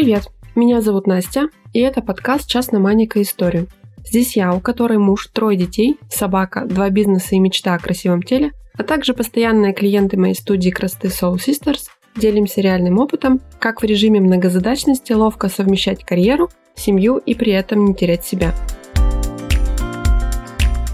Привет, меня зовут Настя, и это подкаст «Час на Маника историю». Здесь я, у которой муж, трое детей, собака, два бизнеса и мечта о красивом теле, а также постоянные клиенты моей студии красоты Soul Sisters, делимся реальным опытом, как в режиме многозадачности ловко совмещать карьеру, семью и при этом не терять себя.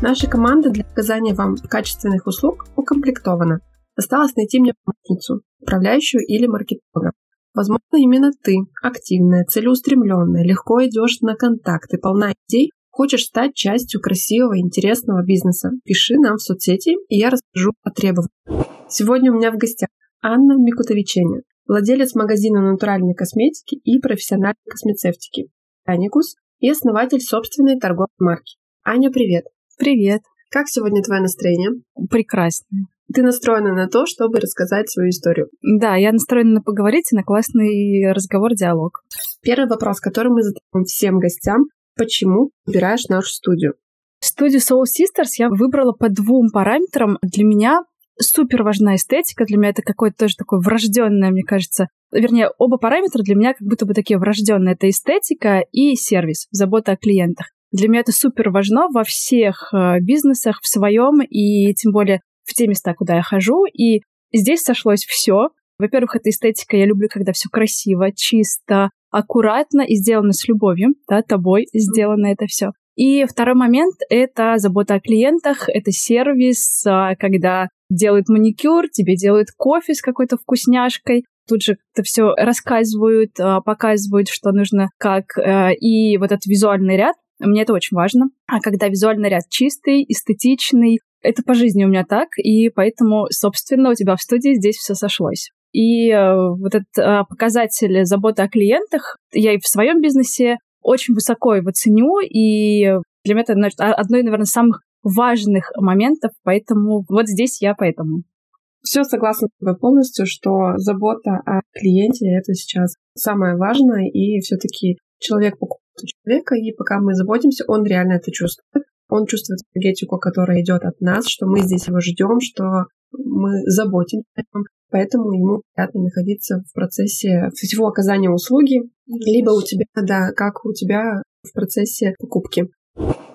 Наша команда для оказания вам качественных услуг укомплектована. Осталось найти мне помощницу, управляющую или маркетолога. Возможно, именно ты, активная, целеустремленная, легко идешь на контакты, полна идей, хочешь стать частью красивого, интересного бизнеса. Пиши нам в соцсети, и я расскажу о требованиях. Сегодня у меня в гостях Анна Микутовиченя, владелец магазина натуральной косметики и профессиональной космецевтики Аникус и основатель собственной торговой марки. Аня, привет! Привет! Как сегодня твое настроение? Прекрасно. Ты настроена на то, чтобы рассказать свою историю. Да, я настроена на поговорить и на классный разговор-диалог. Первый вопрос, который мы задаем всем гостям. Почему выбираешь нашу студию? Студию Soul Sisters я выбрала по двум параметрам. Для меня супер важна эстетика. Для меня это какое-то тоже такое врожденное, мне кажется. Вернее, оба параметра для меня как будто бы такие врожденные. Это эстетика и сервис, забота о клиентах. Для меня это супер важно во всех э, бизнесах, в своем и тем более в те места, куда я хожу. И здесь сошлось все. Во-первых, это эстетика. Я люблю, когда все красиво, чисто, аккуратно и сделано с любовью, да, тобой сделано это все. И второй момент — это забота о клиентах, это сервис, а, когда делают маникюр, тебе делают кофе с какой-то вкусняшкой, тут же как-то все рассказывают, а, показывают, что нужно как, и вот этот визуальный ряд, мне это очень важно. А когда визуальный ряд чистый, эстетичный, это по жизни у меня так, и поэтому, собственно, у тебя в студии здесь все сошлось. И э, вот этот э, показатель заботы о клиентах я и в своем бизнесе очень высоко его ценю, и для меня это значит, одно, наверное, самых важных моментов, поэтому вот здесь я поэтому. Все согласна с тобой полностью, что забота о клиенте — это сейчас самое важное, и все таки человек человека, и пока мы заботимся, он реально это чувствует. Он чувствует энергетику, которая идет от нас, что мы здесь его ждем, что мы заботимся о нем, поэтому ему приятно находиться в процессе всего оказания услуги, либо у тебя, да, как у тебя в процессе покупки.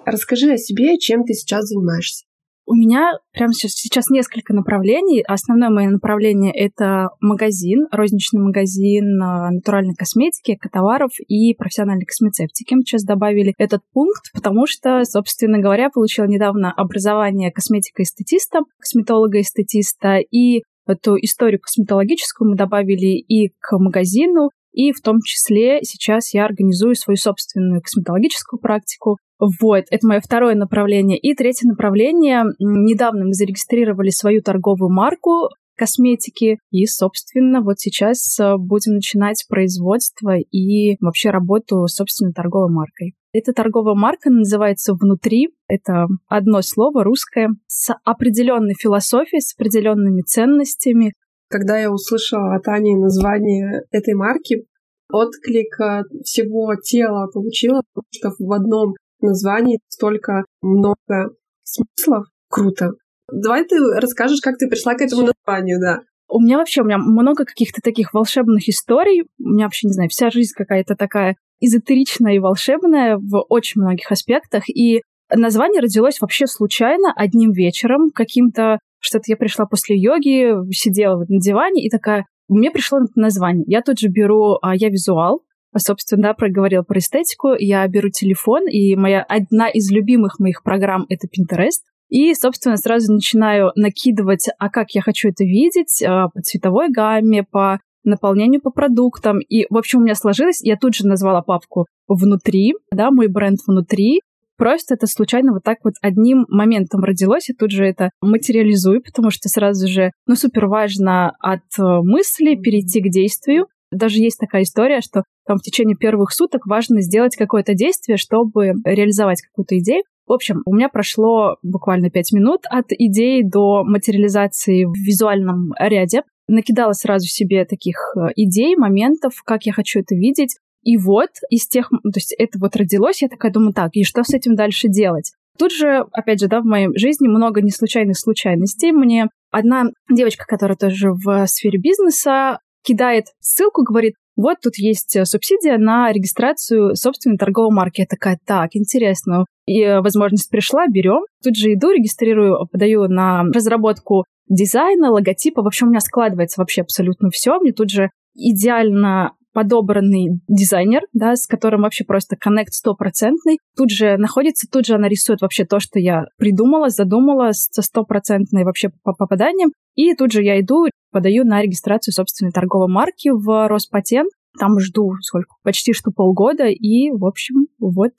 Расскажи о себе, чем ты сейчас занимаешься. У меня прямо сейчас, сейчас несколько направлений. Основное мое направление — это магазин, розничный магазин а, натуральной косметики, экотоваров и профессиональной космецевтики. Мы сейчас добавили этот пункт, потому что, собственно говоря, получила недавно образование косметика-эстетиста, косметолога-эстетиста, и эту историю косметологическую мы добавили и к магазину, и в том числе сейчас я организую свою собственную косметологическую практику. Вот, это мое второе направление. И третье направление. Недавно мы зарегистрировали свою торговую марку косметики. И, собственно, вот сейчас э, будем начинать производство и вообще работу с собственной торговой маркой. Эта торговая марка называется «Внутри». Это одно слово русское с определенной философией, с определенными ценностями. Когда я услышала от Ани название этой марки, отклик всего тела получила, потому что в одном названии столько много смыслов. Круто. Давай ты расскажешь, как ты пришла к этому названию, да. У меня вообще, у меня много каких-то таких волшебных историй. У меня вообще, не знаю, вся жизнь какая-то такая эзотеричная и волшебная в очень многих аспектах. И название родилось вообще случайно, одним вечером, каким-то что-то я пришла после йоги, сидела вот на диване и такая, мне пришло название. Я тут же беру, а, я визуал, собственно, да, проговорил про эстетику. Я беру телефон, и моя одна из любимых моих программ — это Pinterest. И, собственно, сразу начинаю накидывать, а как я хочу это видеть, а, по цветовой гамме, по наполнению по продуктам. И, в общем, у меня сложилось, я тут же назвала папку «Внутри», да, мой бренд «Внутри», Просто это случайно вот так вот одним моментом родилось, и тут же это материализую, потому что сразу же, ну, супер важно от э, мысли перейти к действию. Даже есть такая история, что там в течение первых суток важно сделать какое-то действие, чтобы реализовать какую-то идею. В общем, у меня прошло буквально пять минут от идеи до материализации в визуальном ряде. Накидала сразу себе таких э, идей, моментов, как я хочу это видеть. И вот из тех, то есть это вот родилось, я такая думаю, так, и что с этим дальше делать? Тут же, опять же, да, в моей жизни много неслучайных случайностей. Мне одна девочка, которая тоже в сфере бизнеса, кидает ссылку, говорит, вот тут есть э, субсидия на регистрацию собственной торговой марки. Я такая, так, интересно. И э, возможность пришла, берем. Тут же иду, регистрирую, подаю на разработку дизайна, логотипа. В общем, у меня складывается вообще абсолютно все. Мне тут же идеально подобранный дизайнер, да, с которым вообще просто коннект стопроцентный. Тут же находится, тут же она рисует вообще то, что я придумала, задумала со стопроцентной вообще попаданием. И тут же я иду, подаю на регистрацию собственной торговой марки в Роспатент. Там жду сколько? Почти что полгода. И, в общем, вот.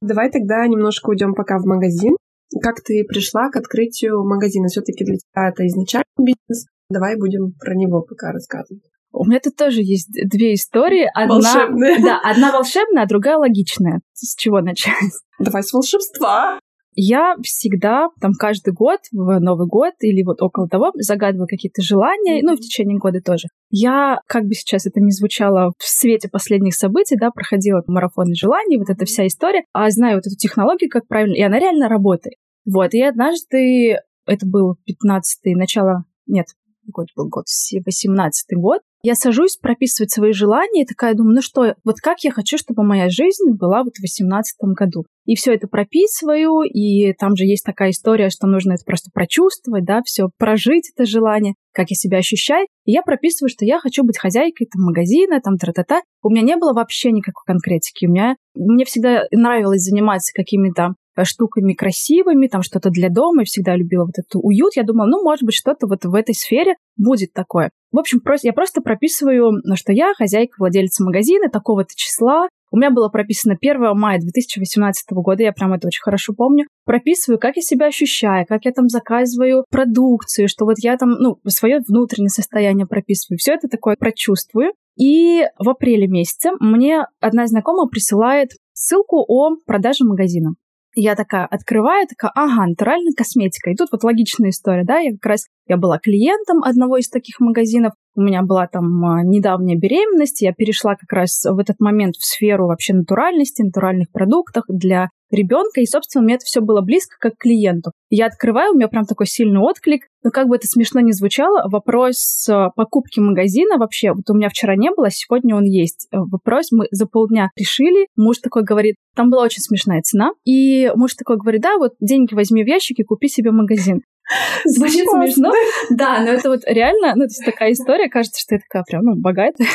Давай тогда немножко уйдем пока в магазин. Как ты пришла к открытию магазина? Все-таки для тебя это изначально бизнес. Давай будем про него пока рассказывать. У меня тут тоже есть две истории. Одна, волшебная. Да, одна волшебная, а другая логичная. С чего начать? Давай с волшебства. Я всегда, там, каждый год, в Новый год или вот около того, загадываю какие-то желания, ну, в течение года тоже. Я, как бы сейчас это ни звучало в свете последних событий, да, проходила марафон желаний, вот эта вся история, а знаю вот эту технологию, как правильно, и она реально работает. Вот, и однажды, это был 15-й, начало, нет, год был год, 18 год, я сажусь прописывать свои желания и такая думаю, ну что, вот как я хочу, чтобы моя жизнь была вот в 18 году. И все это прописываю, и там же есть такая история, что нужно это просто прочувствовать, да, все прожить это желание, как я себя ощущаю. И я прописываю, что я хочу быть хозяйкой там магазина, там тра-та-та. У меня не было вообще никакой конкретики. У меня, мне всегда нравилось заниматься какими-то штуками красивыми, там что-то для дома, и всегда любила вот этот уют. Я думала, ну, может быть, что-то вот в этой сфере будет такое. В общем, я просто прописываю, что я хозяйка, владельца магазина такого-то числа. У меня было прописано 1 мая 2018 года, я прям это очень хорошо помню. Прописываю, как я себя ощущаю, как я там заказываю продукцию, что вот я там, ну, свое внутреннее состояние прописываю. Все это такое прочувствую. И в апреле месяце мне одна знакомая присылает ссылку о продаже магазина. Я такая открываю, такая, ага, натуральная косметика. И тут вот логичная история, да, я как раз, я была клиентом одного из таких магазинов, у меня была там а, недавняя беременность, я перешла как раз в этот момент в сферу вообще натуральности, натуральных продуктов для ребенка, и, собственно, мне это все было близко как к клиенту. Я открываю, у меня прям такой сильный отклик, но как бы это смешно не звучало, вопрос а, покупки магазина вообще, вот у меня вчера не было, сегодня он есть. Э, вопрос мы за полдня решили, муж такой говорит, там была очень смешная цена, и муж такой говорит, да, вот деньги возьми в ящик и купи себе магазин. Звучит смешно. Да, но это вот реально, ну, то есть такая история, кажется, что я такая прям, ну, богатая.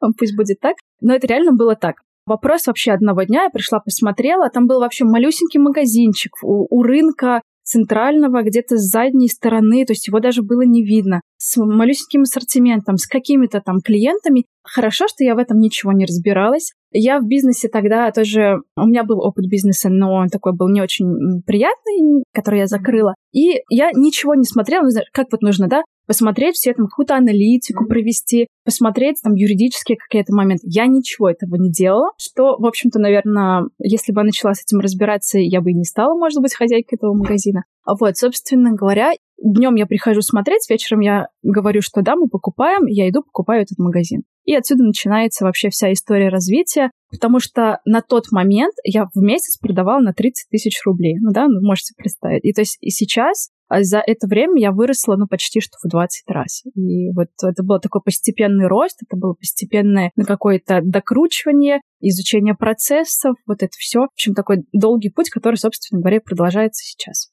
Пусть будет так. Но это реально было так. Вопрос вообще одного дня, я пришла, посмотрела, там был вообще малюсенький магазинчик у, у рынка центрального, где-то с задней стороны, то есть его даже было не видно, с малюсеньким ассортиментом, с какими-то там клиентами. Хорошо, что я в этом ничего не разбиралась. Я в бизнесе тогда тоже... У меня был опыт бизнеса, но он такой был не очень приятный, который я закрыла. И я ничего не смотрела, ну, как вот нужно, да, посмотреть все там какую-то аналитику провести, посмотреть там юридические какие-то моменты. Я ничего этого не делала, что, в общем-то, наверное, если бы я начала с этим разбираться, я бы и не стала, может быть, хозяйкой этого магазина. Вот, собственно говоря, днем я прихожу смотреть, вечером я говорю, что да, мы покупаем, я иду покупаю этот магазин. И отсюда начинается вообще вся история развития, потому что на тот момент я в месяц продавала на 30 тысяч рублей. Ну да, ну можете представить. И то есть и сейчас а за это время я выросла, ну, почти что в 20 раз. И вот это был такой постепенный рост, это было постепенное на какое-то докручивание, изучение процессов, вот это все. В общем, такой долгий путь, который, собственно говоря, продолжается сейчас.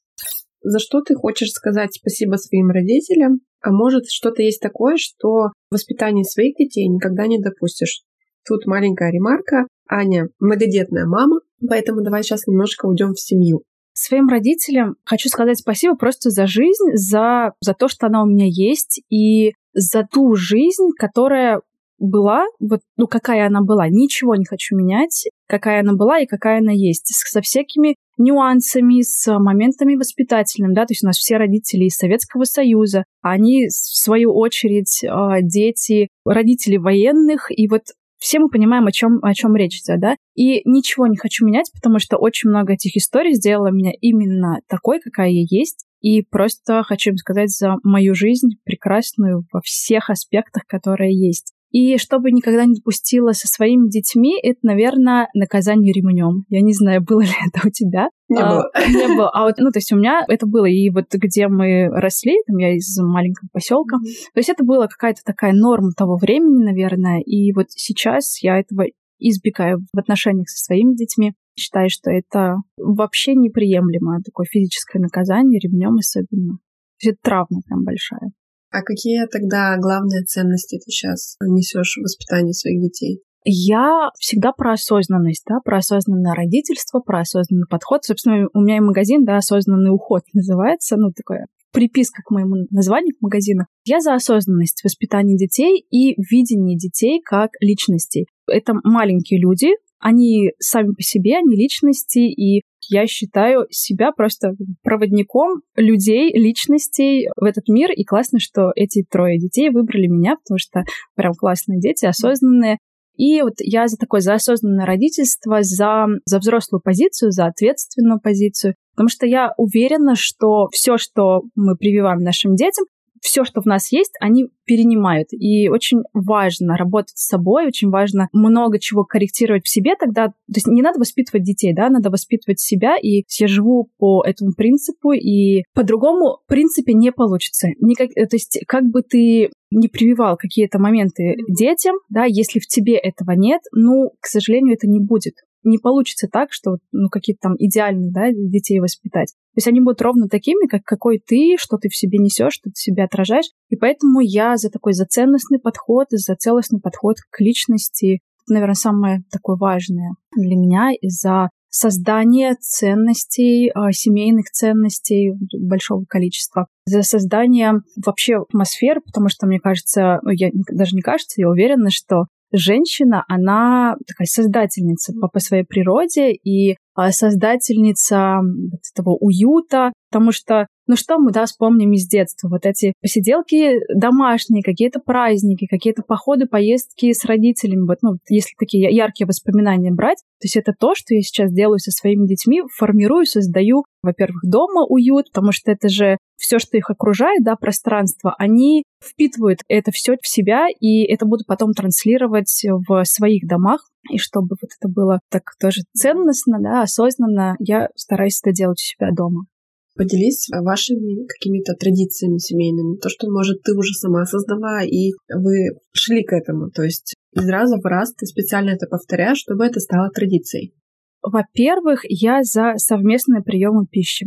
За что ты хочешь сказать спасибо своим родителям? А может, что-то есть такое, что в воспитании своих детей никогда не допустишь? Тут маленькая ремарка. Аня многодетная мама, поэтому давай сейчас немножко уйдем в семью. Своим родителям хочу сказать спасибо просто за жизнь, за, за то, что она у меня есть, и за ту жизнь, которая была, вот, ну, какая она была, ничего не хочу менять, какая она была и какая она есть, со всякими нюансами, с моментами воспитательными, да, то есть у нас все родители из Советского Союза, они, в свою очередь, а, дети, родители военных, и вот все мы понимаем, о чем, о чем речь идет, да? И ничего не хочу менять, потому что очень много этих историй сделала меня именно такой, какая я есть. И просто хочу им сказать за мою жизнь прекрасную во всех аспектах, которые есть. И чтобы никогда не допустила со своими детьми, это, наверное, наказание ремнем. Я не знаю, было ли это у тебя. Не а, было. Не было. А вот, ну, то есть у меня это было, и вот где мы росли, там я из маленького поселка, mm-hmm. то есть это была какая-то такая норма того времени, наверное, и вот сейчас я этого избегаю в отношениях со своими детьми. Считаю, что это вообще неприемлемо, такое физическое наказание, ремнем особенно. То есть это травма прям большая. А какие тогда главные ценности ты сейчас несешь в воспитании своих детей? Я всегда про осознанность, да, про осознанное родительство, про осознанный подход. Собственно, у меня и магазин, да, осознанный уход называется, ну, такое приписка к моему названию к магазину. Я за осознанность воспитания детей и видение детей как личностей. Это маленькие люди, они сами по себе, они личности, и я считаю себя просто проводником людей, личностей в этот мир. И классно, что эти трое детей выбрали меня, потому что прям классные дети, осознанные. И вот я за такое, за осознанное родительство, за, за взрослую позицию, за ответственную позицию, потому что я уверена, что все, что мы прививаем нашим детям, все, что в нас есть, они перенимают. И очень важно работать с собой, очень важно много чего корректировать в себе тогда. То есть не надо воспитывать детей, да, надо воспитывать себя. И я живу по этому принципу, и по-другому в принципе не получится. Никак, то есть как бы ты не прививал какие-то моменты детям, да, если в тебе этого нет, ну, к сожалению, это не будет не получится так, что ну, какие-то там идеальные да, детей воспитать. То есть они будут ровно такими, как какой ты, что ты в себе несешь, что ты в себе отражаешь. И поэтому я за такой за ценностный подход, за целостный подход к личности. Это, наверное, самое такое важное для меня, и за создание ценностей, а, семейных ценностей большого количества, за создание вообще атмосферы, потому что, мне кажется, ну, я даже не кажется, я уверена, что женщина, она такая создательница по, по своей природе и создательница вот этого уюта, потому что ну что мы, да, вспомним из детства? Вот эти посиделки домашние, какие-то праздники, какие-то походы, поездки с родителями. Вот, ну, если такие яркие воспоминания брать, то есть это то, что я сейчас делаю со своими детьми, формирую, создаю, во-первых, дома уют, потому что это же все, что их окружает, да, пространство, они впитывают это все в себя, и это будут потом транслировать в своих домах. И чтобы вот это было так тоже ценностно, да, осознанно, я стараюсь это делать у себя дома. Поделись вашими какими-то традициями семейными, то, что, может, ты уже сама создала, и вы шли к этому. То есть из раза в раз ты специально это повторяешь, чтобы это стало традицией. Во-первых, я за совместные приемы пищи.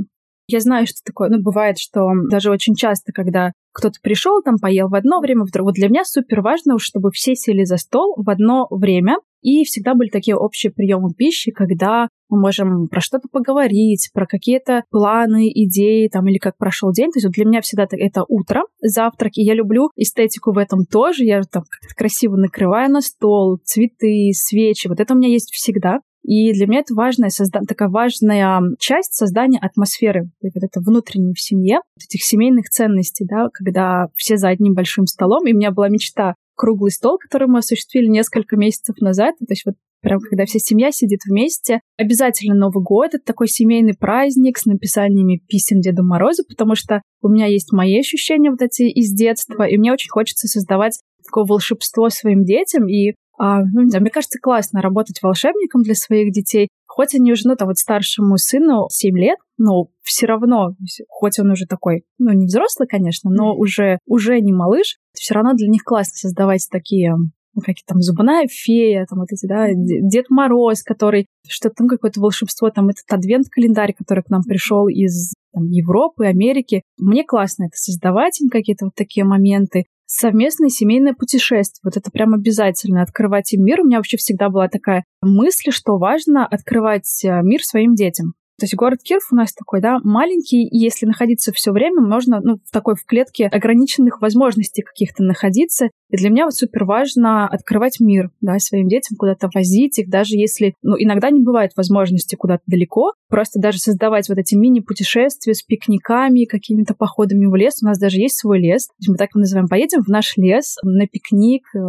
Я знаю, что такое, ну, бывает, что даже очень часто, когда кто-то пришел, там поел в одно время, в другое. Вот для меня супер важно, чтобы все сели за стол в одно время, и всегда были такие общие приемы пищи, когда мы можем про что-то поговорить, про какие-то планы, идеи, там, или как прошел день. То есть вот для меня всегда это утро, завтрак, и я люблю эстетику в этом тоже. Я там как-то красиво накрываю на стол, цветы, свечи. Вот это у меня есть всегда. И для меня это важная, созда... такая важная часть создания атмосферы, вот это внутренней в семье, вот этих семейных ценностей, да, когда все за одним большим столом. И у меня была мечта круглый стол, который мы осуществили несколько месяцев назад. То есть вот прям когда вся семья сидит вместе. Обязательно Новый год — это такой семейный праздник с написаниями писем Деду Морозу, потому что у меня есть мои ощущения вот эти из детства, и мне очень хочется создавать такое волшебство своим детям, и а, ну, не знаю, мне кажется, классно работать волшебником для своих детей. Хоть они уже, ну, там вот старшему сыну 7 лет, но все равно, хоть он уже такой, ну, не взрослый, конечно, но уже, уже не малыш, все равно для них классно создавать такие ну, какие там зубная фея, там вот эти, да, Дед Мороз, который что-то там какое-то волшебство, там этот адвент-календарь, который к нам пришел из там, Европы, Америки. Мне классно это создавать им какие-то вот такие моменты совместное семейное путешествие. Вот это прям обязательно открывать им мир. У меня вообще всегда была такая мысль, что важно открывать э, мир своим детям. То есть город Киров у нас такой, да, маленький, и если находиться все время, можно, ну, в такой в клетке ограниченных возможностей каких-то находиться. И для меня вот супер важно открывать мир, да, своим детям, куда-то возить их, даже если, ну, иногда не бывает возможности куда-то далеко, просто даже создавать вот эти мини-путешествия с пикниками, какими-то походами в лес. У нас даже есть свой лес. Мы так его называем, поедем в наш лес на пикник. Э,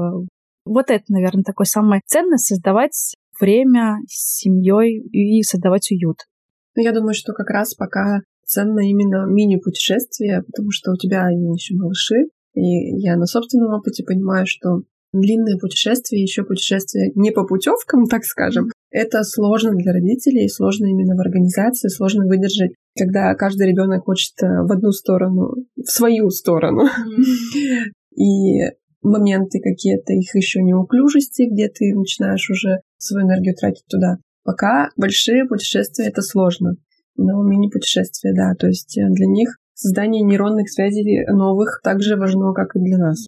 вот это, наверное, такое самое ценное, создавать время с семьей и создавать уют. Но я думаю, что как раз пока ценно именно мини-путешествие, потому что у тебя они еще малыши, и я на собственном опыте понимаю, что длинное путешествие, еще путешествие не по путевкам, так скажем, это сложно для родителей, сложно именно в организации, сложно выдержать, когда каждый ребенок хочет э, в одну сторону, в свою сторону. И моменты какие-то их еще неуклюжести, где ты начинаешь уже свою энергию тратить туда. Пока большие путешествия это сложно, но мини-путешествия, да, то есть э, для них создание нейронных связей новых также важно, как и для нас.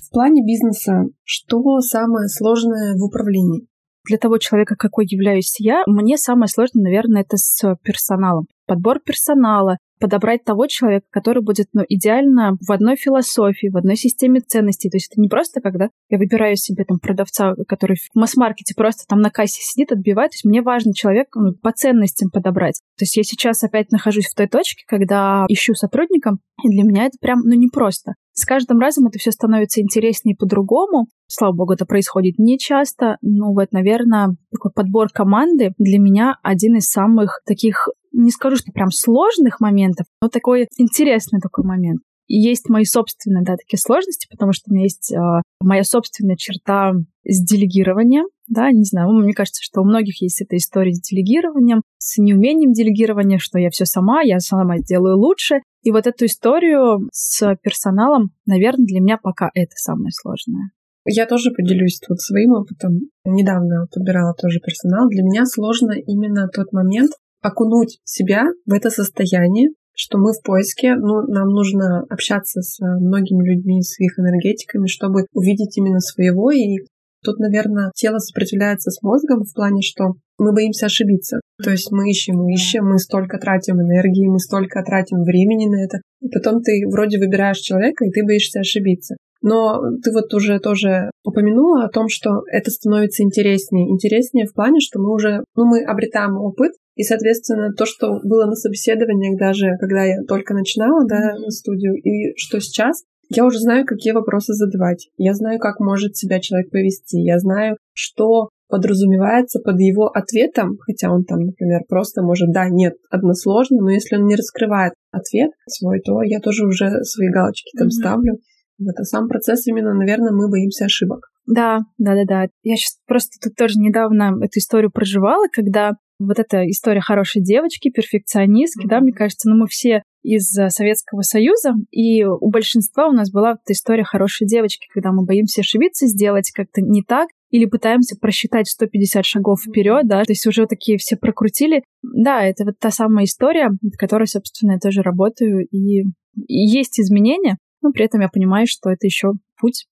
В плане бизнеса, что самое сложное в управлении? Для того человека, какой являюсь я, мне самое сложное, наверное, это с персоналом. Подбор персонала, подобрать того человека, который будет ну, идеально в одной философии, в одной системе ценностей. То есть это не просто, когда я выбираю себе там продавца, который в масс-маркете просто там на кассе сидит, отбивает. То есть мне важно человек ну, по ценностям подобрать. То есть я сейчас опять нахожусь в той точке, когда ищу сотрудника, и для меня это прям, ну, непросто. С каждым разом это все становится интереснее по-другому. Слава богу, это происходит не часто. Но вот, наверное, такой подбор команды для меня один из самых таких не скажу, что прям сложных моментов, но такой интересный такой момент. И есть мои собственные, да, такие сложности, потому что у меня есть э, моя собственная черта с делегированием, да, не знаю, мне кажется, что у многих есть эта история с делегированием, с неумением делегирования, что я все сама, я сама делаю лучше. И вот эту историю с персоналом, наверное, для меня пока это самое сложное. Я тоже поделюсь тут своим опытом. Недавно подбирала тоже персонал. Для меня сложно именно тот момент, окунуть себя в это состояние, что мы в поиске, ну, нам нужно общаться с многими людьми, с их энергетиками, чтобы увидеть именно своего. И тут, наверное, тело сопротивляется с мозгом в плане, что мы боимся ошибиться. То есть мы ищем, мы ищем, мы столько тратим энергии, мы столько тратим времени на это. И потом ты вроде выбираешь человека, и ты боишься ошибиться. Но ты вот уже тоже упомянула о том, что это становится интереснее. Интереснее в плане, что мы уже, ну, мы обретаем опыт, и, соответственно, то, что было на собеседованиях даже, когда я только начинала, да, студию, и что сейчас, я уже знаю, какие вопросы задавать. Я знаю, как может себя человек повести. Я знаю, что подразумевается под его ответом, хотя он там, например, просто может да, нет, односложно, но если он не раскрывает ответ свой, то я тоже уже свои галочки там mm-hmm. ставлю. Это сам процесс именно, наверное, мы боимся ошибок. Да, да, да, да. Я сейчас просто тут тоже недавно эту историю проживала, когда вот эта история хорошей девочки, перфекционистки, mm-hmm. да, мне кажется, ну мы все из э, Советского Союза, и у большинства у нас была эта история хорошей девочки, когда мы боимся ошибиться, сделать как-то не так, или пытаемся просчитать 150 шагов вперед, да, то есть уже такие все прокрутили. Да, это вот та самая история, в которой, собственно, я тоже работаю, и есть изменения, но при этом я понимаю, что это еще путь.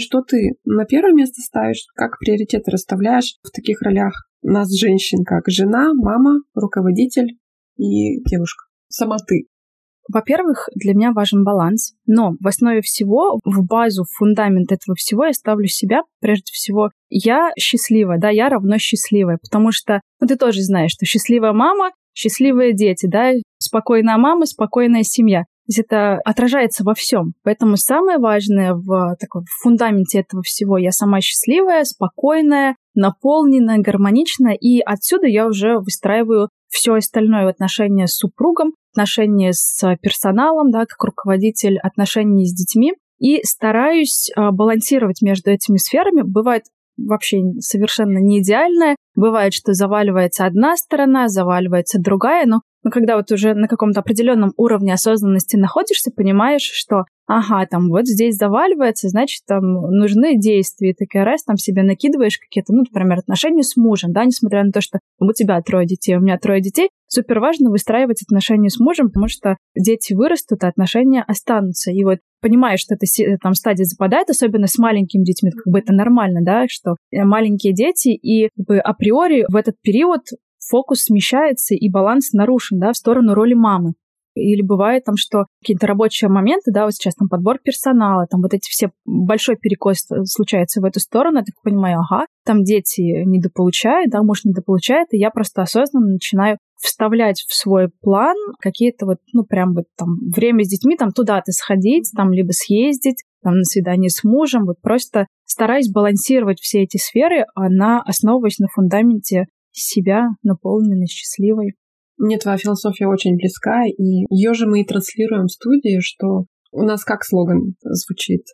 Что ты на первое место ставишь? Как приоритеты расставляешь в таких ролях нас, женщин, как жена, мама, руководитель и девушка? Сама ты. Во-первых, для меня важен баланс, но в основе всего, в базу, в фундамент этого всего я ставлю себя, прежде всего, я счастливая, да, я равно счастливая, потому что, ну, ты тоже знаешь, что счастливая мама, счастливые дети, да, спокойная мама, спокойная семья это отражается во всем. Поэтому самое важное в, такой, в фундаменте этого всего я сама счастливая, спокойная, наполненная, гармоничная, и отсюда я уже выстраиваю все остальное отношения с супругом, отношения с персоналом, да, как руководитель, отношения с детьми, и стараюсь а, балансировать между этими сферами. Бывает вообще совершенно не идеальное. Бывает, что заваливается одна сторона, заваливается другая, но но когда вот уже на каком-то определенном уровне осознанности находишься, понимаешь, что ага, там вот здесь заваливается, значит, там нужны действия. И такая раз там себе накидываешь какие-то, ну, например, отношения с мужем, да, несмотря на то, что у тебя трое детей, у меня трое детей, супер важно выстраивать отношения с мужем, потому что дети вырастут, а отношения останутся. И вот понимаешь, что эта там стадия западает, особенно с маленькими детьми, как бы это нормально, да, что маленькие дети, и как бы априори в этот период фокус смещается и баланс нарушен, да, в сторону роли мамы. Или бывает там, что какие-то рабочие моменты, да, вот сейчас там подбор персонала, там вот эти все, большой перекос случается в эту сторону, я так понимаю, ага, там дети недополучают, да, муж недополучает, и я просто осознанно начинаю вставлять в свой план какие-то вот, ну, прям вот там время с детьми, там туда-то сходить, там либо съездить, там на свидание с мужем, вот просто стараюсь балансировать все эти сферы, она основываясь на фундаменте себя наполненной, счастливой. Мне твоя философия очень близка, и ее же мы и транслируем в студии, что У нас как слоган звучит?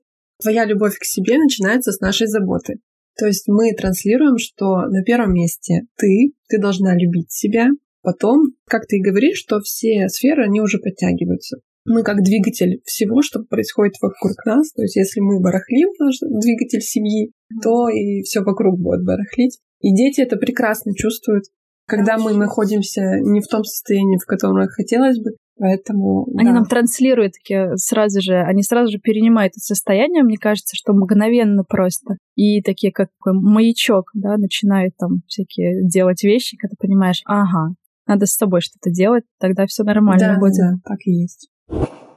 Твоя любовь к себе начинается с нашей заботы. То есть мы транслируем, что на первом месте ты, ты должна любить себя. Потом, как ты и говоришь, что все сферы, они уже подтягиваются. Мы как двигатель всего, что происходит вокруг нас. То есть если мы барахлим, наш двигатель семьи, то и все вокруг будет барахлить. И дети это прекрасно чувствуют, когда мы находимся не в том состоянии, в котором хотелось бы, Поэтому, они да. нам транслируют такие сразу же, они сразу же перенимают это состояние, мне кажется, что мгновенно просто. И такие, как маячок, да, начинают там всякие делать вещи, когда понимаешь, ага, надо с собой что-то делать, тогда все нормально да, будет. Да, так и есть.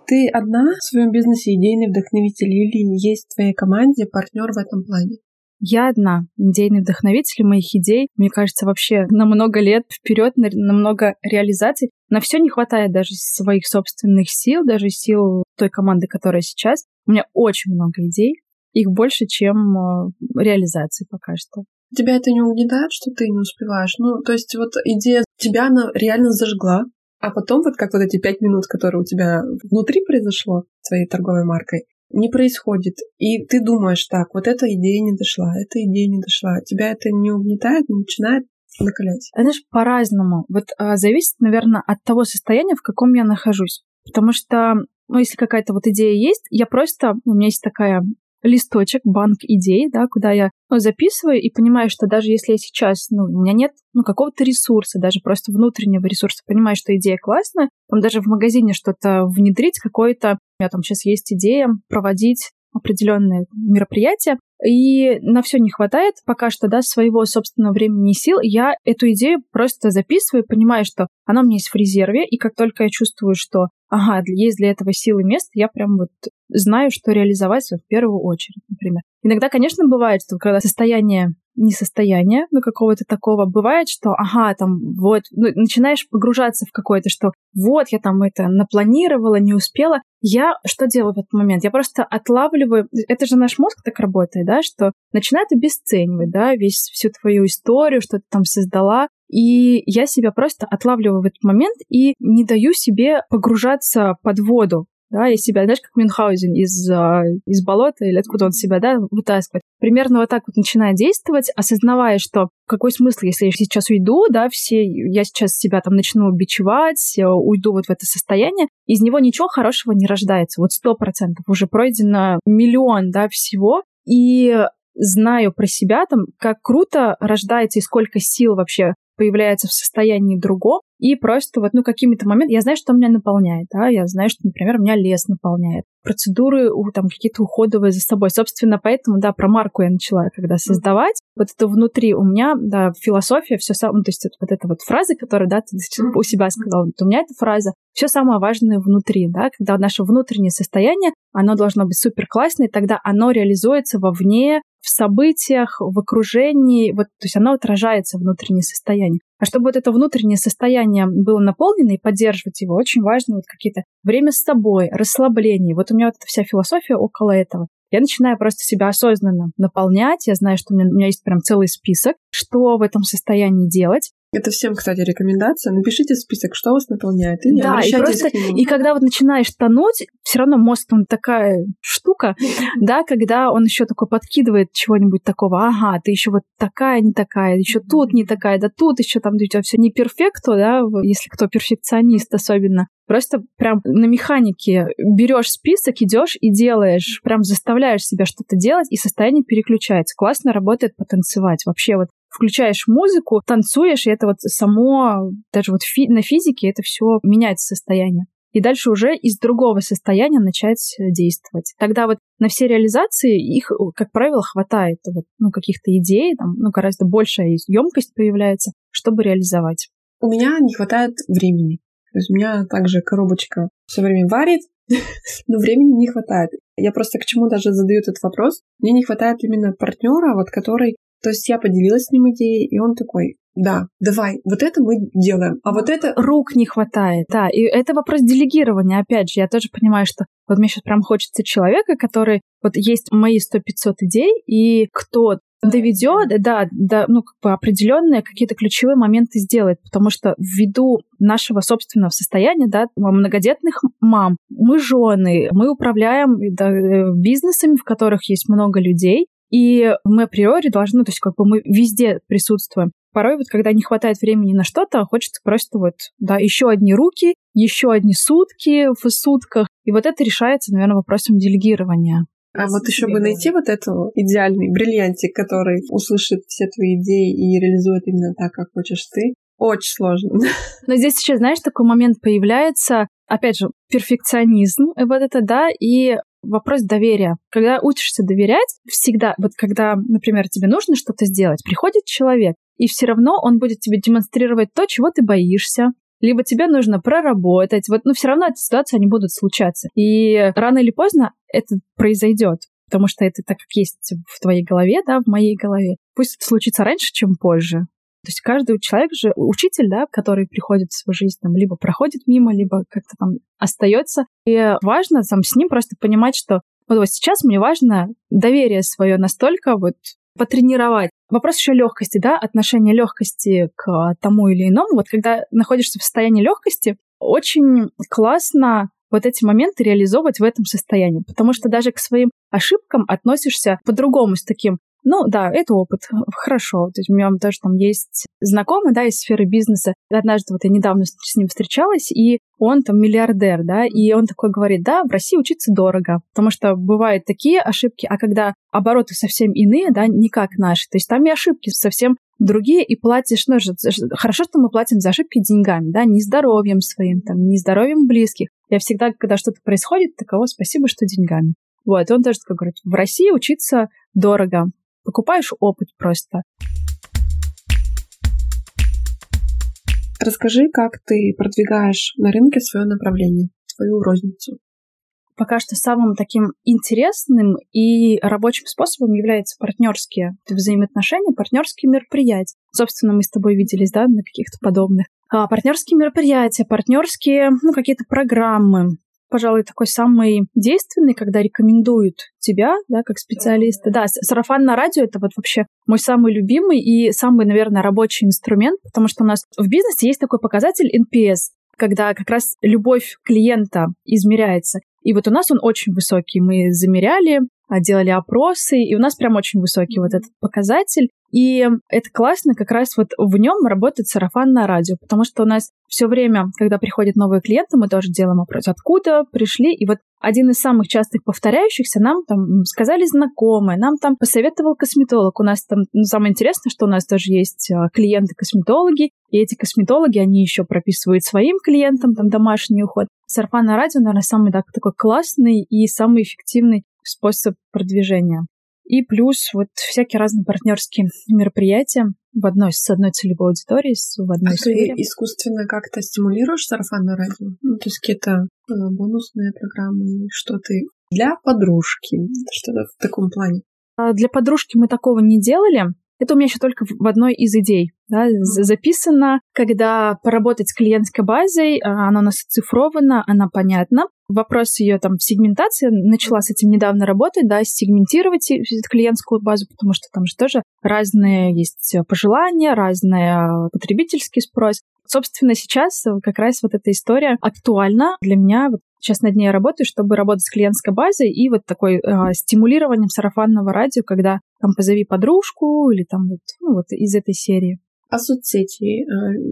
Ты одна в своем бизнесе идейный вдохновитель или есть в твоей команде партнер в этом плане? Я одна, идейный вдохновитель моих идей. Мне кажется, вообще на много лет вперед, на, на много реализаций. На все не хватает даже своих собственных сил, даже сил той команды, которая сейчас. У меня очень много идей. Их больше, чем э, реализации пока что. Тебя это не угнетает, что ты не успеваешь? Ну, то есть вот идея тебя, она реально зажгла, а потом вот как вот эти пять минут, которые у тебя внутри произошло своей торговой маркой, не происходит. И ты думаешь, так, вот эта идея не дошла, эта идея не дошла. Тебя это не угнетает, не начинает накалять? Знаешь, по-разному. Вот а, зависит, наверное, от того состояния, в каком я нахожусь. Потому что, ну, если какая-то вот идея есть, я просто, у меня есть такая листочек, банк идей, да, куда я ну, записываю и понимаю, что даже если я сейчас, ну, у меня нет ну, какого-то ресурса, даже просто внутреннего ресурса, понимаю, что идея классная, там даже в магазине что-то внедрить, какое-то, у меня там сейчас есть идея проводить определенные мероприятия, и на все не хватает пока что, да, своего собственного времени и сил. Я эту идею просто записываю, понимаю, что она у меня есть в резерве, и как только я чувствую, что ага, есть для этого силы место, я прям вот знаю, что реализовать в первую очередь, например. Иногда, конечно, бывает, что когда состояние несостояние, ну, какого-то такого. Бывает, что, ага, там, вот, ну, начинаешь погружаться в какое-то, что вот, я там это напланировала, не успела. Я что делаю в этот момент? Я просто отлавливаю, это же наш мозг так работает, да, что начинает обесценивать, да, весь, всю твою историю, что ты там создала, и я себя просто отлавливаю в этот момент и не даю себе погружаться под воду да, из себя, знаешь, как Мюнхгаузен из, а, из болота или откуда он себя, да, вытаскивает. Примерно вот так вот начинает действовать, осознавая, что какой смысл, если я сейчас уйду, да, все, я сейчас себя там начну бичевать, э, уйду вот в это состояние, из него ничего хорошего не рождается, вот сто процентов, уже пройдено миллион, да, всего, и знаю про себя, там, как круто рождается и сколько сил вообще появляется в состоянии другого, и просто вот, ну, какими-то моментами... Я знаю, что меня наполняет, да, я знаю, что, например, меня лес наполняет. Процедуры там какие-то уходовые за собой. Собственно, поэтому, да, про марку я начала когда создавать. Вот это внутри у меня, да, философия, все самое, ну, то есть вот эта вот фраза, которая, да, ты у себя сказала, вот у меня эта фраза, все самое важное внутри, да, когда наше внутреннее состояние, оно должно быть супер классное, тогда оно реализуется вовне, в событиях, в окружении, вот, то есть оно отражается внутреннее состояние. А чтобы вот это внутреннее состояние было наполнено и поддерживать его, очень важно вот какие-то время с собой, расслабление. Вот у меня вот эта вся философия около этого. Я начинаю просто себя осознанно наполнять. Я знаю, что у меня, у меня есть прям целый список, что в этом состоянии делать. Это всем, кстати, рекомендация. Напишите список, что вас наполняет, и да, и просто, и когда вот начинаешь тонуть, все равно мозг он такая штука, да, когда он еще такой подкидывает чего-нибудь такого, ага, ты еще вот такая, не такая, еще тут не такая, да тут еще там у тебя все не перфекто, да, если кто перфекционист особенно. Просто прям на механике берешь список, идешь и делаешь, прям заставляешь себя что-то делать, и состояние переключается. Классно работает потанцевать. Вообще вот включаешь музыку, танцуешь, и это вот само, даже вот фи- на физике это все меняет состояние. И дальше уже из другого состояния начать действовать. Тогда вот на все реализации их, как правило, хватает вот, ну, каких-то идей, там, ну, гораздо большая емкость появляется, чтобы реализовать. У меня не хватает времени. То есть у меня также коробочка все время варит, но времени не хватает. Я просто к чему даже задаю этот вопрос. Мне не хватает именно партнера, вот который то есть я поделилась с ним идеей, и он такой, да, давай, вот это мы делаем, а вот это... Рук не хватает, да, и это вопрос делегирования, опять же, я тоже понимаю, что вот мне сейчас прям хочется человека, который, вот есть мои 100-500 идей, и кто доведет, да, да, ну, как бы определенные какие-то ключевые моменты сделает, потому что ввиду нашего собственного состояния, да, многодетных мам, мы жены, мы управляем да, э, бизнесами, в которых есть много людей, и мы априори должны, то есть как бы мы везде присутствуем. Порой вот когда не хватает времени на что-то, хочется просто вот, да, еще одни руки, еще одни сутки в сутках. И вот это решается, наверное, вопросом делегирования. А вот еще бы найти вот эту идеальный бриллиантик, который услышит все твои идеи и реализует именно так, как хочешь ты, очень сложно. Но здесь еще, знаешь, такой момент появляется, опять же, перфекционизм, вот это, да, и вопрос доверия. Когда учишься доверять, всегда, вот когда, например, тебе нужно что-то сделать, приходит человек, и все равно он будет тебе демонстрировать то, чего ты боишься, либо тебе нужно проработать. Вот, ну, все равно эти ситуации, они будут случаться. И рано или поздно это произойдет, потому что это так как есть в твоей голове, да, в моей голове. Пусть это случится раньше, чем позже. То есть каждый человек же, учитель, да, который приходит в свою жизнь, там, либо проходит мимо, либо как-то там остается. И важно там с ним просто понимать, что вот, вот сейчас мне важно доверие свое настолько вот потренировать. Вопрос еще легкости, да, отношение легкости к тому или иному. Вот когда находишься в состоянии легкости, очень классно вот эти моменты реализовывать в этом состоянии, потому что даже к своим ошибкам относишься по-другому, с таким, ну да, это опыт, хорошо. То есть у меня тоже там есть знакомый, да, из сферы бизнеса. Однажды вот я недавно с ним встречалась, и он там миллиардер, да, и он такой говорит, да, в России учиться дорого, потому что бывают такие ошибки, а когда обороты совсем иные, да, не как наши, то есть там и ошибки совсем другие, и платишь, ну, хорошо, что мы платим за ошибки деньгами, да, не здоровьем своим, там, не здоровьем близких. Я всегда, когда что-то происходит, такого спасибо, что деньгами. Вот, он тоже такой говорит, в России учиться дорого, покупаешь опыт просто. Расскажи, как ты продвигаешь на рынке свое направление, свою розницу. Пока что самым таким интересным и рабочим способом являются партнерские взаимоотношения, партнерские мероприятия. Собственно, мы с тобой виделись, да, на каких-то подобных. А, партнерские мероприятия, партнерские, ну, какие-то программы, пожалуй, такой самый действенный, когда рекомендуют тебя, да, как специалиста. Да, сарафан на радио — это вот вообще мой самый любимый и самый, наверное, рабочий инструмент, потому что у нас в бизнесе есть такой показатель NPS, когда как раз любовь клиента измеряется. И вот у нас он очень высокий. Мы замеряли, а, делали опросы, и у нас прям очень высокий вот этот показатель. И это классно, как раз вот в нем работает сарафан на радио, потому что у нас все время, когда приходят новые клиенты, мы тоже делаем опрос, откуда пришли. И вот один из самых частых повторяющихся нам там сказали знакомые, нам там посоветовал косметолог. У нас там, ну, самое интересное, что у нас тоже есть а, клиенты-косметологи, и эти косметологи, они еще прописывают своим клиентам там домашний уход. Сарафан на радио, наверное, самый так, такой классный и самый эффективный способ продвижения. И плюс вот всякие разные партнерские мероприятия в одной, с одной целевой аудиторией, в одной а сфере. ты искусственно как-то стимулируешь сарафанное радио? Ну, то есть какие-то э, бонусные программы, что ты для подружки, что-то в таком плане? А для подружки мы такого не делали. Это у меня еще только в одной из идей да, записано, когда поработать с клиентской базой, а, она у нас оцифрована, она понятна. Вопрос ее там в сегментации, начала с этим недавно работать, да, сегментировать клиентскую базу, потому что там же тоже разные есть пожелания, разный а, потребительский спрос. Собственно, сейчас как раз вот эта история актуальна для меня. Вот сейчас над ней работаю, чтобы работать с клиентской базой и вот такой э, стимулированием сарафанного радио, когда там позови подружку или там вот, ну, вот из этой серии. А соцсети, э,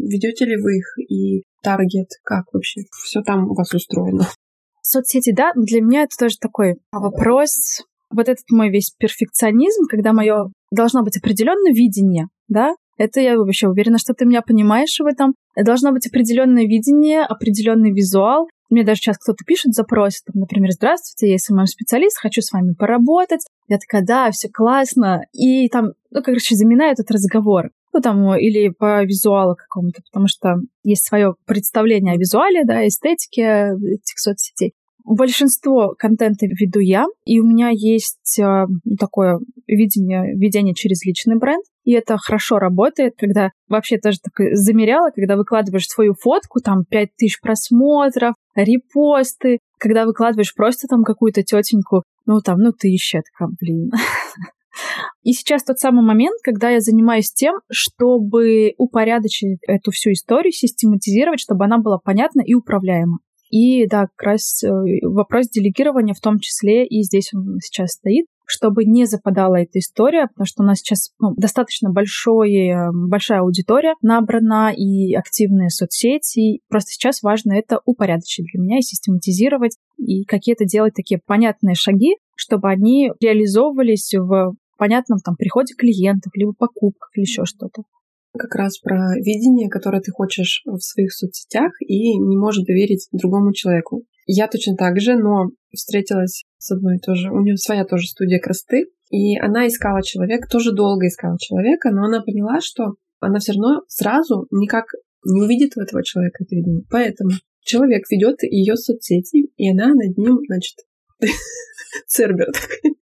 ведете ли вы их и таргет, как вообще все там у вас устроено? Соцсети, да, для меня это тоже такой вопрос. Вот этот мой весь перфекционизм, когда мое должно быть определенное видение, да, это я вообще уверена, что ты меня понимаешь в этом. Должно быть определенное видение, определенный визуал. Мне даже сейчас кто-то пишет, запросит, там, например, «Здравствуйте, я СММ-специалист, хочу с вами поработать». Я такая, да, все классно. И там, ну, короче, заминаю этот разговор. Ну, там, или по визуалу какому-то, потому что есть свое представление о визуале, да, эстетике этих соцсетей большинство контента веду я, и у меня есть э, такое видение, видение через личный бренд, и это хорошо работает, когда вообще тоже так замеряла, когда выкладываешь свою фотку, там 5000 просмотров, репосты, когда выкладываешь просто там какую-то тетеньку, ну там, ну тысяча, такая, блин. И сейчас тот самый момент, когда я занимаюсь тем, чтобы упорядочить эту всю историю, систематизировать, чтобы она была понятна и управляема. И да, как раз э, вопрос делегирования в том числе и здесь он сейчас стоит, чтобы не западала эта история, потому что у нас сейчас ну, достаточно большой, большая аудитория набрана и активные соцсети. Просто сейчас важно это упорядочить для меня и систематизировать, и какие-то делать такие понятные шаги, чтобы они реализовывались в понятном там приходе клиентов, либо покупках, или еще что-то как раз про видение, которое ты хочешь в своих соцсетях и не можешь доверить другому человеку. Я точно так же, но встретилась с одной тоже, у нее своя тоже студия красоты, и она искала человека, тоже долго искала человека, но она поняла, что она все равно сразу никак не увидит в этого человека это видение. Поэтому человек ведет ее соцсети, и она над ним, значит, цербер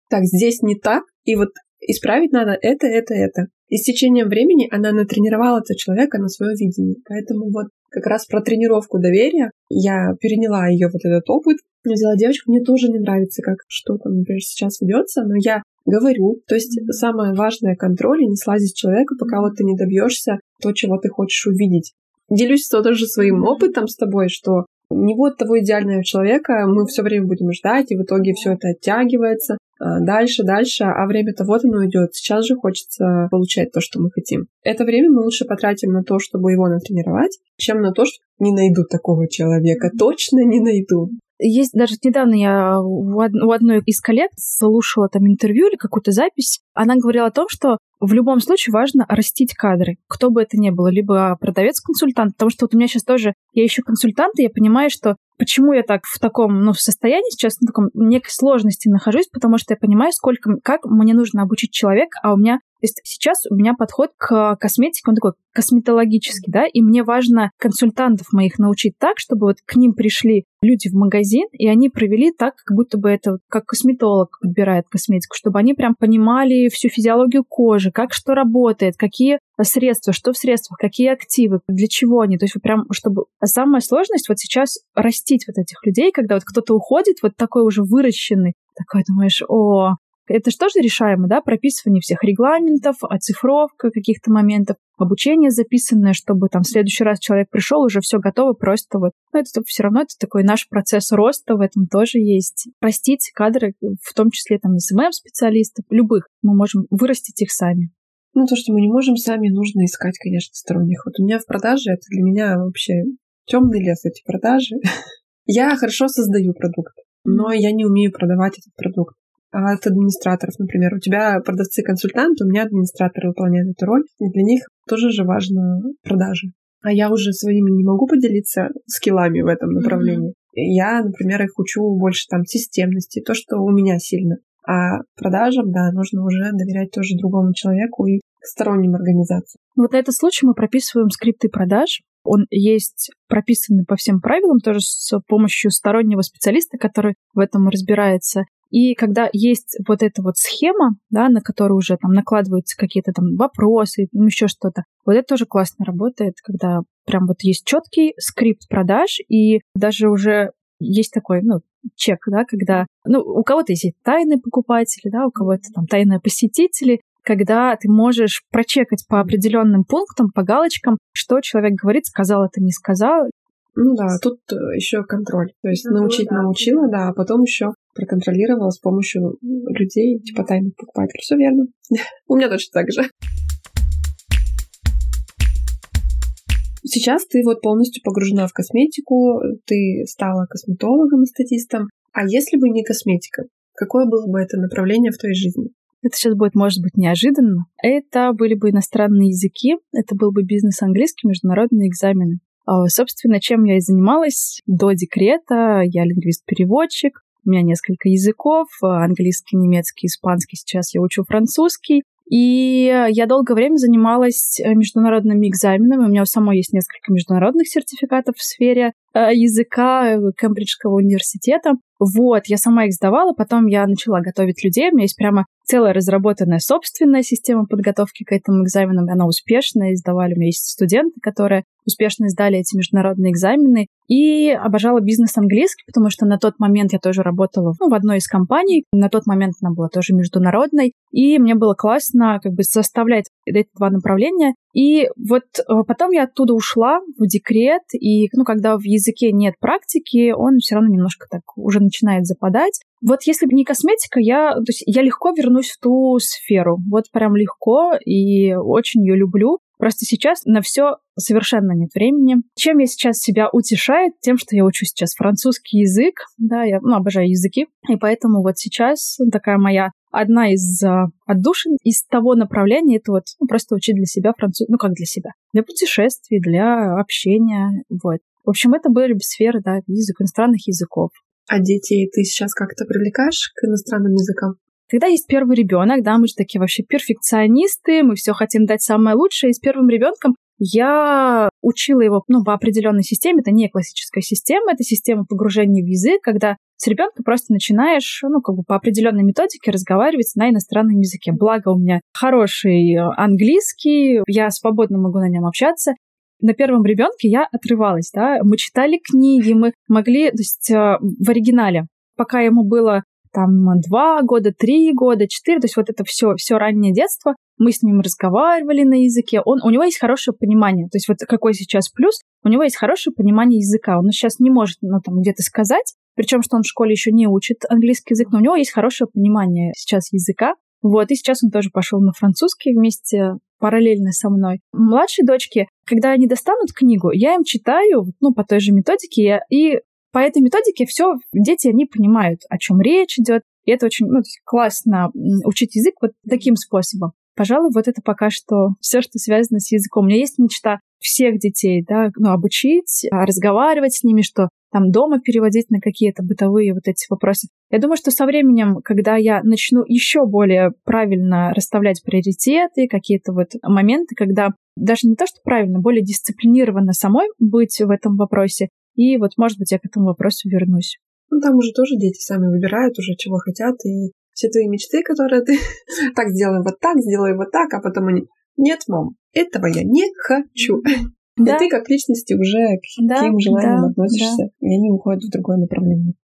Так, здесь не так, и вот исправить надо это, это, это. И с течением времени она натренировала этого человека на свое видение. Поэтому вот как раз про тренировку доверия я переняла ее вот этот опыт. Взяла девочку, мне тоже не нравится, как что там, например, сейчас ведется, но я говорю. То есть самое важное контроль и не слазить с человека, пока вот ты не добьешься то, чего ты хочешь увидеть. Делюсь тоже своим опытом с тобой, что не вот того идеального человека мы все время будем ждать, и в итоге все это оттягивается. А, дальше, дальше, а время-то вот оно идет. Сейчас же хочется получать то, что мы хотим. Это время мы лучше потратим на то, чтобы его натренировать, чем на то, что не найду такого человека. Точно не найду. Есть даже недавно я у одной из коллег слушала там интервью или какую-то запись. Она говорила о том, что в любом случае важно растить кадры, кто бы это ни было, либо продавец-консультант, потому что вот у меня сейчас тоже, я ищу консультанта, я понимаю, что почему я так в таком, ну, в состоянии сейчас, на таком некой сложности нахожусь, потому что я понимаю, сколько, как мне нужно обучить человека, а у меня то есть сейчас у меня подход к косметике, он такой косметологический, да, и мне важно консультантов моих научить так, чтобы вот к ним пришли люди в магазин, и они провели так, как будто бы это как косметолог подбирает косметику, чтобы они прям понимали всю физиологию кожи, как что работает, какие средства, что в средствах, какие активы, для чего они. То есть прям, чтобы... А самая сложность вот сейчас растить вот этих людей, когда вот кто-то уходит, вот такой уже выращенный, такой думаешь, о, это же тоже решаемо, да, прописывание всех регламентов, оцифровка каких-то моментов, обучение записанное, чтобы там в следующий раз человек пришел, уже все готово, просто вот. Но это все равно это такой наш процесс роста в этом тоже есть. Простить кадры, в том числе там СММ-специалистов, любых, мы можем вырастить их сами. Ну, то, что мы не можем сами, нужно искать, конечно, сторонних. Вот у меня в продаже это для меня вообще темный лес, эти продажи. Я хорошо создаю продукт, но я не умею продавать этот продукт. А от администраторов, например. У тебя продавцы-консультанты, у меня администраторы выполняют эту роль, и для них тоже же важно продажи. А я уже своими не могу поделиться скиллами в этом направлении. Mm-hmm. Я, например, их учу больше там системности, то, что у меня сильно. А продажам, да, нужно уже доверять тоже другому человеку и сторонним организациям. Вот на этот случай мы прописываем скрипты продаж. Он есть прописанный по всем правилам, тоже с помощью стороннего специалиста, который в этом разбирается. И когда есть вот эта вот схема, да, на которую уже там накладываются какие-то там вопросы, ну, еще что-то, вот это тоже классно работает, когда прям вот есть четкий скрипт продаж, и даже уже есть такой, ну, чек, да, когда, ну, у кого-то есть тайные покупатели, да, у кого-то там тайные посетители, когда ты можешь прочекать по определенным пунктам, по галочкам, что человек говорит, сказал это, не сказал. Ну да, тут э, еще контроль. То есть ну, научить да. научила, да, а потом еще проконтролировала с помощью людей, типа тайных покупателей. Все верно. У меня точно так же. Сейчас ты вот полностью погружена в косметику, ты стала косметологом и статистом. А если бы не косметика, какое было бы это направление в твоей жизни? Это сейчас будет, может быть, неожиданно. Это были бы иностранные языки, это был бы бизнес английский, международные экзамены. А, собственно, чем я и занималась до декрета. Я лингвист-переводчик, у меня несколько языков, э, английский, немецкий, испанский, сейчас я учу французский. И я долгое время занималась э, международными экзаменами. У меня у самой есть несколько международных сертификатов в сфере языка Кембриджского университета. Вот, я сама их сдавала, потом я начала готовить людей. У меня есть прямо целая разработанная собственная система подготовки к этому экзаменам, она успешная, сдавали. У меня есть студенты, которые успешно сдали эти международные экзамены. И обожала бизнес английский, потому что на тот момент я тоже работала ну, в одной из компаний. На тот момент она была тоже международной. И мне было классно как бы составлять эти два направления. И вот э, потом я оттуда ушла в декрет, и ну, когда в языке нет практики, он все равно немножко так уже начинает западать. Вот если бы не косметика, я, то есть я легко вернусь в ту сферу. Вот прям легко и очень ее люблю. Просто сейчас на все совершенно нет времени. Чем я сейчас себя утешаю? Тем, что я учу сейчас французский язык. Да, я ну, обожаю языки. И поэтому вот сейчас такая моя одна из uh, отдушин из того направления, это вот ну, просто учить для себя француз, ну как для себя, для путешествий, для общения, вот. В общем, это были бы сферы, да, язык, иностранных языков. А детей ты сейчас как-то привлекаешь к иностранным языкам? Когда есть первый ребенок, да, мы же такие вообще перфекционисты, мы все хотим дать самое лучшее, и с первым ребенком я учила его ну, по определенной системе. Это не классическая система, это система погружения в язык, когда с ребенком просто начинаешь, ну, как бы по определенной методике разговаривать на иностранном языке. Благо у меня хороший английский, я свободно могу на нем общаться. На первом ребенке я отрывалась, да, мы читали книги, мы могли, то есть э, в оригинале, пока ему было там два года, три года, четыре, то есть вот это все, все раннее детство, мы с ним разговаривали на языке, он, у него есть хорошее понимание, то есть вот какой сейчас плюс, у него есть хорошее понимание языка, он сейчас не может, ну, там, где-то сказать, причем, что он в школе еще не учит английский язык, но у него есть хорошее понимание сейчас языка, вот, и сейчас он тоже пошел на французский вместе параллельно со мной. Младшей дочке, когда они достанут книгу, я им читаю, ну, по той же методике, и по этой методике все дети, они понимают, о чем речь идет. И это очень ну, классно учить язык вот таким способом. Пожалуй, вот это пока что все, что связано с языком. У меня есть мечта всех детей, да, ну, обучить, а, разговаривать с ними, что там дома переводить на какие-то бытовые вот эти вопросы. Я думаю, что со временем, когда я начну еще более правильно расставлять приоритеты, какие-то вот моменты, когда даже не то, что правильно, более дисциплинированно самой быть в этом вопросе, и вот, может быть, я к этому вопросу вернусь. Ну, там уже тоже дети сами выбирают уже, чего хотят, и все твои мечты, которые ты так сделай вот так, сделай вот так, а потом они нет, мам, этого я не хочу. Да. И ты как личности уже к да, каким желаниям да, относишься, да. и они уходят в другое направление.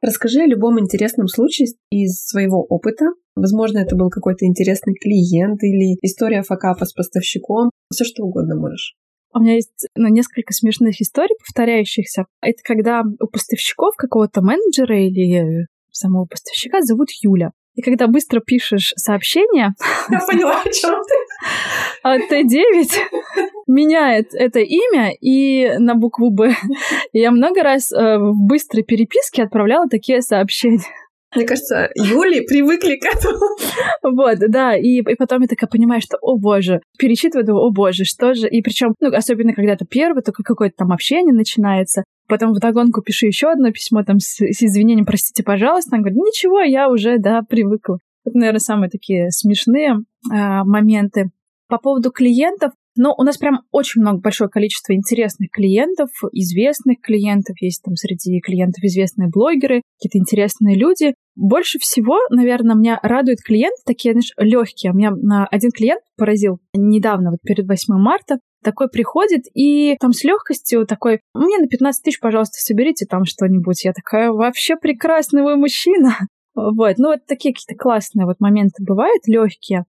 Расскажи о любом интересном случае из своего опыта. Возможно, это был какой-то интересный клиент или история факапа с поставщиком. Все что угодно можешь. У меня есть ну, несколько смешных историй, повторяющихся. Это когда у поставщиков какого-то менеджера или самого поставщика зовут Юля. И когда быстро пишешь сообщение... Я поняла, о чем ты. А Т9 меняет это имя и на букву Б. Я много раз э, в быстрой переписке отправляла такие сообщения. Мне кажется, Юли привыкли к этому. Вот, да, и, и потом я такая понимаю, что, о боже, перечитываю, думаю, о боже, что же, и причем, ну, особенно когда это первое, только какое-то там общение начинается, потом в догонку пишу еще одно письмо там с, с извинением, простите, пожалуйста, она говорит, ничего, я уже, да, привыкла. Это, наверное, самые такие смешные а, моменты. По поводу клиентов, но у нас прям очень много, большое количество интересных клиентов, известных клиентов. Есть там среди клиентов известные блогеры, какие-то интересные люди. Больше всего, наверное, меня радуют клиенты такие, знаешь, легкие. У меня один клиент поразил недавно, вот перед 8 марта, такой приходит и там с легкостью такой, мне на 15 тысяч, пожалуйста, соберите там что-нибудь. Я такая, вообще прекрасный вы мужчина. Вот, ну вот такие какие-то классные вот моменты бывают, легкие.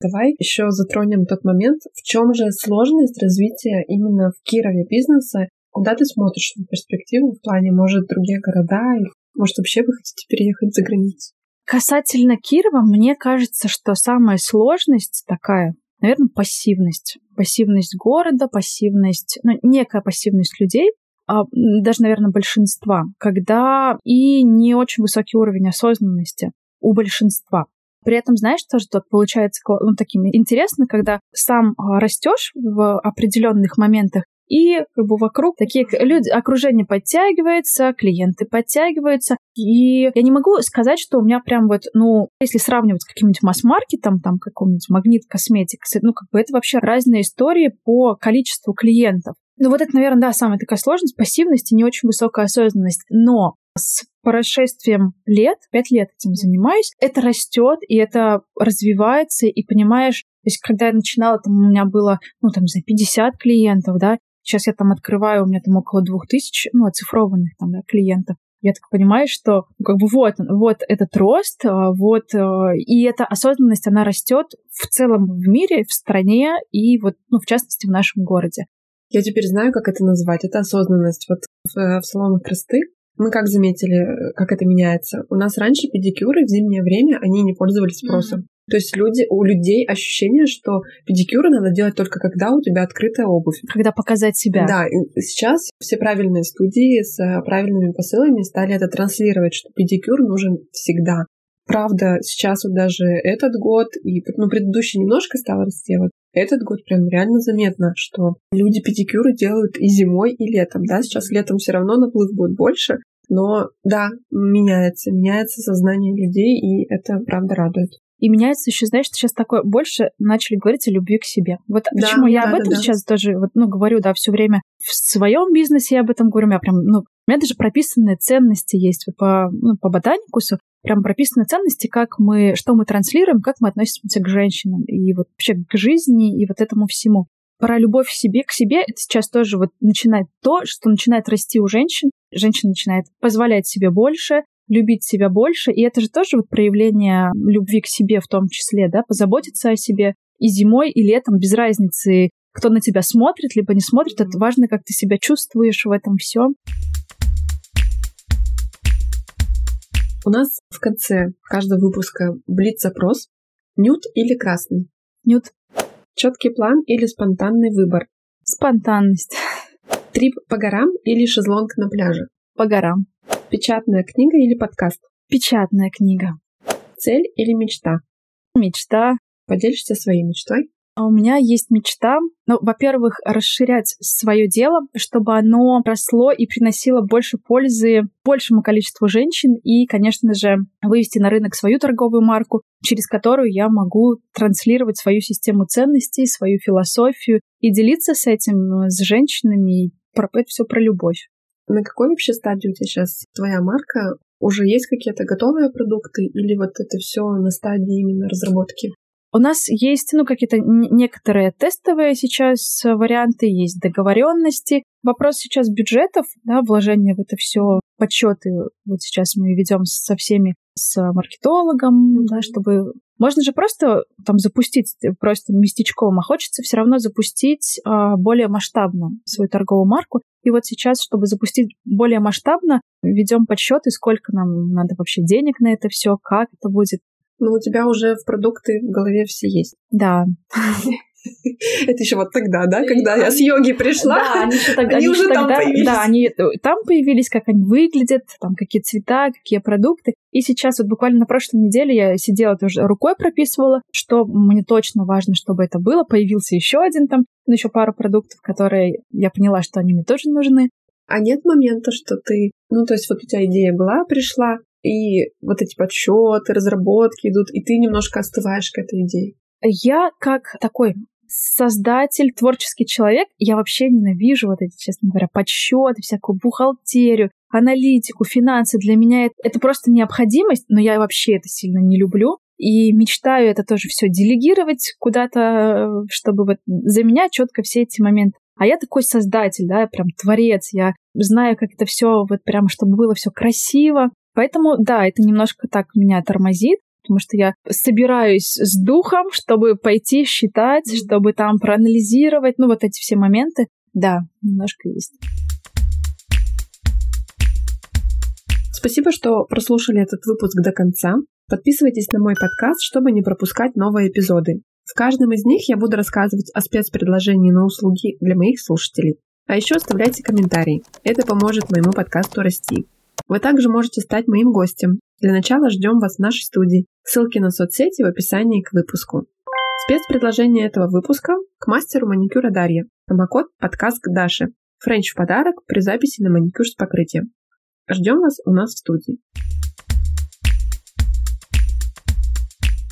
Давай еще затронем тот момент, в чем же сложность развития именно в Кирове бизнеса. Куда ты смотришь на перспективу в плане, может, другие города, или, может, вообще вы хотите переехать за границу? Касательно Кирова, мне кажется, что самая сложность такая, наверное, пассивность. Пассивность города, пассивность, ну, некая пассивность людей, а, даже, наверное, большинства, когда и не очень высокий уровень осознанности у большинства. При этом, знаешь, тоже тут получается ну, таким интересно, когда сам а, растешь в определенных моментах, и как бы вокруг такие люди, окружение подтягивается, клиенты подтягиваются. И я не могу сказать, что у меня прям вот, ну, если сравнивать с каким-нибудь масс-маркетом, там, каком-нибудь магнит косметик, ну, как бы это вообще разные истории по количеству клиентов. Ну вот это, наверное, да, самая такая сложность, пассивность и не очень высокая осознанность. Но с прошествием лет, пять лет этим занимаюсь, это растет, и это развивается, и понимаешь, то есть когда я начинала, там у меня было, ну, там, не знаю, 50 клиентов, да, сейчас я там открываю, у меня там около 2000, ну, оцифрованных там, да, клиентов. Я так понимаю, что ну, как бы вот, вот этот рост, а, вот, э, и эта осознанность, она растет в целом в мире, в стране и вот, ну, в частности, в нашем городе. Я теперь знаю, как это назвать. Это осознанность. Вот в, в салонах красоты мы как заметили, как это меняется? У нас раньше педикюры в зимнее время, они не пользовались спросом. Mm-hmm. То есть люди, у людей ощущение, что педикюры надо делать только когда у тебя открытая обувь. Когда показать себя. Да, и сейчас все правильные студии с э, правильными посылами стали это транслировать, что педикюр нужен всегда. Правда, сейчас вот даже этот год, и ну, предыдущий немножко стал расти, вот этот год прям реально заметно, что люди педикюры делают и зимой, и летом. Да, сейчас летом все равно наплыв будет больше, но да, меняется, меняется сознание людей, и это правда радует. И меняется еще, знаешь, сейчас такое больше начали говорить о любви к себе. Вот да, почему я да, об этом да, сейчас да. тоже вот, ну, говорю, да, все время в своем бизнесе я об этом говорю. Меня прям, ну, у меня даже прописанные ценности есть вот по, ну, по ботаникусу прям прописаны ценности, как мы, что мы транслируем, как мы относимся к женщинам и вот вообще к жизни и вот этому всему. Про любовь к себе, к себе это сейчас тоже вот начинает то, что начинает расти у женщин. Женщина начинает позволять себе больше, любить себя больше, и это же тоже вот проявление любви к себе в том числе, да, позаботиться о себе и зимой, и летом, без разницы, кто на тебя смотрит, либо не смотрит, это важно, как ты себя чувствуешь в этом всем. У нас в конце каждого выпуска блиц-запрос. Нюд или красный? Нюд. Четкий план или спонтанный выбор? Спонтанность. Трип по горам или шезлонг на пляже? По горам. Печатная книга или подкаст? Печатная книга. Цель или мечта? Мечта. Поделишься своей мечтой? А у меня есть мечта, ну, во-первых, расширять свое дело, чтобы оно росло и приносило больше пользы большему количеству женщин и, конечно же, вывести на рынок свою торговую марку, через которую я могу транслировать свою систему ценностей, свою философию и делиться с этим с женщинами. Про это все про любовь. На какой вообще стадии у тебя сейчас твоя марка? Уже есть какие-то готовые продукты или вот это все на стадии именно разработки? У нас есть, ну, какие-то некоторые тестовые сейчас варианты, есть договоренности. Вопрос сейчас бюджетов, да, вложения в это все, подсчеты. Вот сейчас мы ведем со всеми, с маркетологом, да, чтобы можно же просто там запустить просто местечком, а хочется все равно запустить а, более масштабно свою торговую марку. И вот сейчас, чтобы запустить более масштабно, ведем подсчеты, сколько нам надо вообще денег на это все, как это будет. Но у тебя уже в продукты в голове все есть. Да. Это еще вот тогда, да, когда я с йоги пришла. Да, они, еще тогда, они, уже там появились. Да, они там появились, как они выглядят, там какие цвета, какие продукты. И сейчас вот буквально на прошлой неделе я сидела тоже рукой прописывала, что мне точно важно, чтобы это было. Появился еще один там, ну, еще пару продуктов, которые я поняла, что они мне тоже нужны. А нет момента, что ты, ну, то есть вот у тебя идея была, пришла, и вот эти подсчеты, разработки идут, и ты немножко остываешь к этой идее. Я как такой создатель, творческий человек, я вообще ненавижу вот эти, честно говоря, подсчеты, всякую бухгалтерию, аналитику, финансы. Для меня это, это просто необходимость, но я вообще это сильно не люблю. И мечтаю это тоже все делегировать куда-то, чтобы вот за меня четко все эти моменты. А я такой создатель, да, прям творец. Я знаю, как это все вот прям, чтобы было все красиво, Поэтому, да, это немножко так меня тормозит, потому что я собираюсь с духом, чтобы пойти считать, чтобы там проанализировать, ну, вот эти все моменты. Да, немножко есть. Спасибо, что прослушали этот выпуск до конца. Подписывайтесь на мой подкаст, чтобы не пропускать новые эпизоды. В каждом из них я буду рассказывать о спецпредложении на услуги для моих слушателей. А еще оставляйте комментарии. Это поможет моему подкасту расти. Вы также можете стать моим гостем. Для начала ждем вас в нашей студии. Ссылки на соцсети в описании к выпуску. Спецпредложение этого выпуска к мастеру маникюра Дарье. Промокод подкаст к Даше. Френч в подарок при записи на маникюр с покрытием. Ждем вас у нас в студии.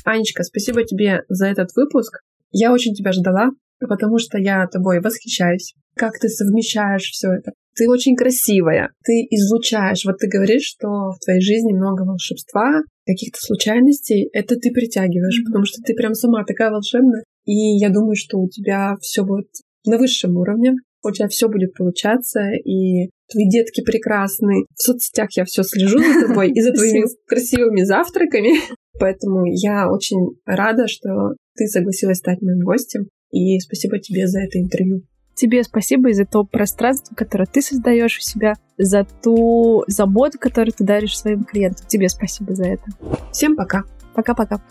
Анечка, спасибо тебе за этот выпуск. Я очень тебя ждала. потому что я тобой восхищаюсь. Как ты совмещаешь все это? Ты очень красивая, ты излучаешь. Вот ты говоришь, что в твоей жизни много волшебства, каких-то случайностей. Это ты притягиваешь, mm-hmm. потому что ты прям сама такая волшебная. И я думаю, что у тебя все будет на высшем уровне, у тебя все будет получаться, и твои детки прекрасны. В соцсетях я все слежу за тобой и за твоими красивыми завтраками. Поэтому я очень рада, что ты согласилась стать моим гостем. И спасибо тебе за это интервью. Тебе спасибо и за то пространство, которое ты создаешь у себя, за ту заботу, которую ты даришь своим клиентам. Тебе спасибо за это. Всем пока. Пока-пока.